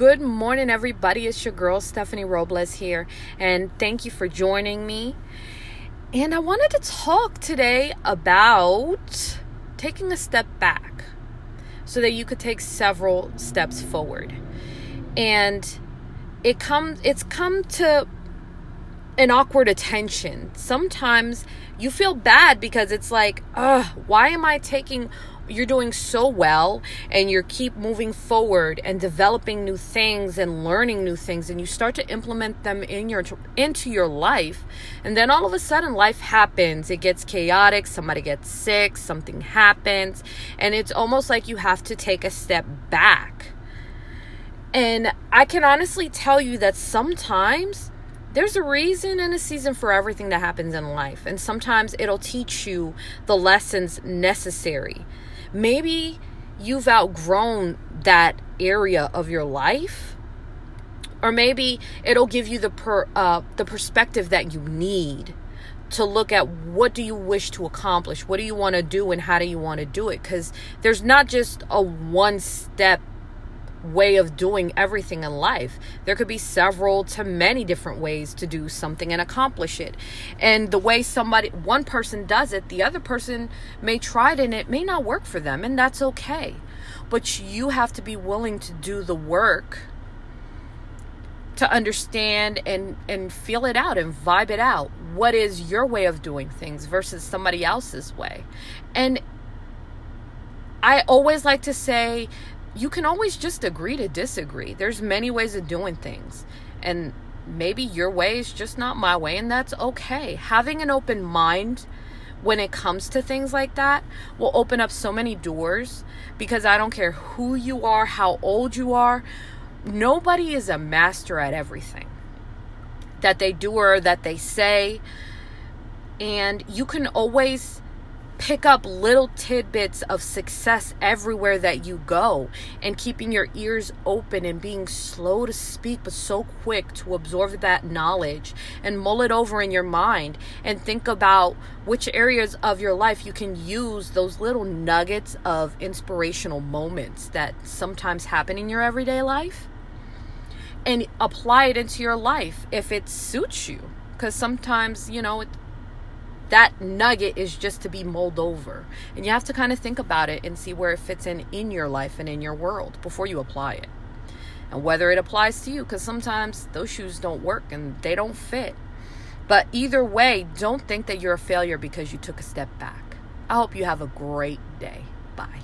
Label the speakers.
Speaker 1: Good morning, everybody. It's your girl, Stephanie Robles, here, and thank you for joining me. And I wanted to talk today about taking a step back so that you could take several steps forward. And it comes it's come to an awkward attention. Sometimes you feel bad because it's like, ugh, why am I taking you're doing so well and you keep moving forward and developing new things and learning new things and you start to implement them in your into your life and then all of a sudden life happens. It gets chaotic somebody gets sick something happens and it's almost like you have to take a step back. And i can honestly tell you that sometimes there's a reason and a season for everything that happens in life. And sometimes it'll teach you the lessons necessary maybe you've outgrown that area of your life or maybe it'll give you the per, uh, the perspective that you need to look at what do you wish to accomplish what do you want to do and how do you want to do it because there's not just a one step way of doing everything in life. There could be several to many different ways to do something and accomplish it. And the way somebody, one person does it, the other person may try it and it may not work for them, and that's okay. But you have to be willing to do the work to understand and and feel it out and vibe it out what is your way of doing things versus somebody else's way and I always like to say you can always just agree to disagree. There's many ways of doing things. And maybe your way is just not my way, and that's okay. Having an open mind when it comes to things like that will open up so many doors because I don't care who you are, how old you are, nobody is a master at everything that they do or that they say. And you can always pick up little tidbits of success everywhere that you go and keeping your ears open and being slow to speak but so quick to absorb that knowledge and mull it over in your mind and think about which areas of your life you can use those little nuggets of inspirational moments that sometimes happen in your everyday life and apply it into your life if it suits you. Because sometimes you know that nugget is just to be mulled over. And you have to kind of think about it and see where it fits in in your life and in your world before you apply it. And whether it applies to you, because sometimes those shoes don't work and they don't fit. But either way, don't think that you're a failure because you took a step back. I hope you have a great day. Bye.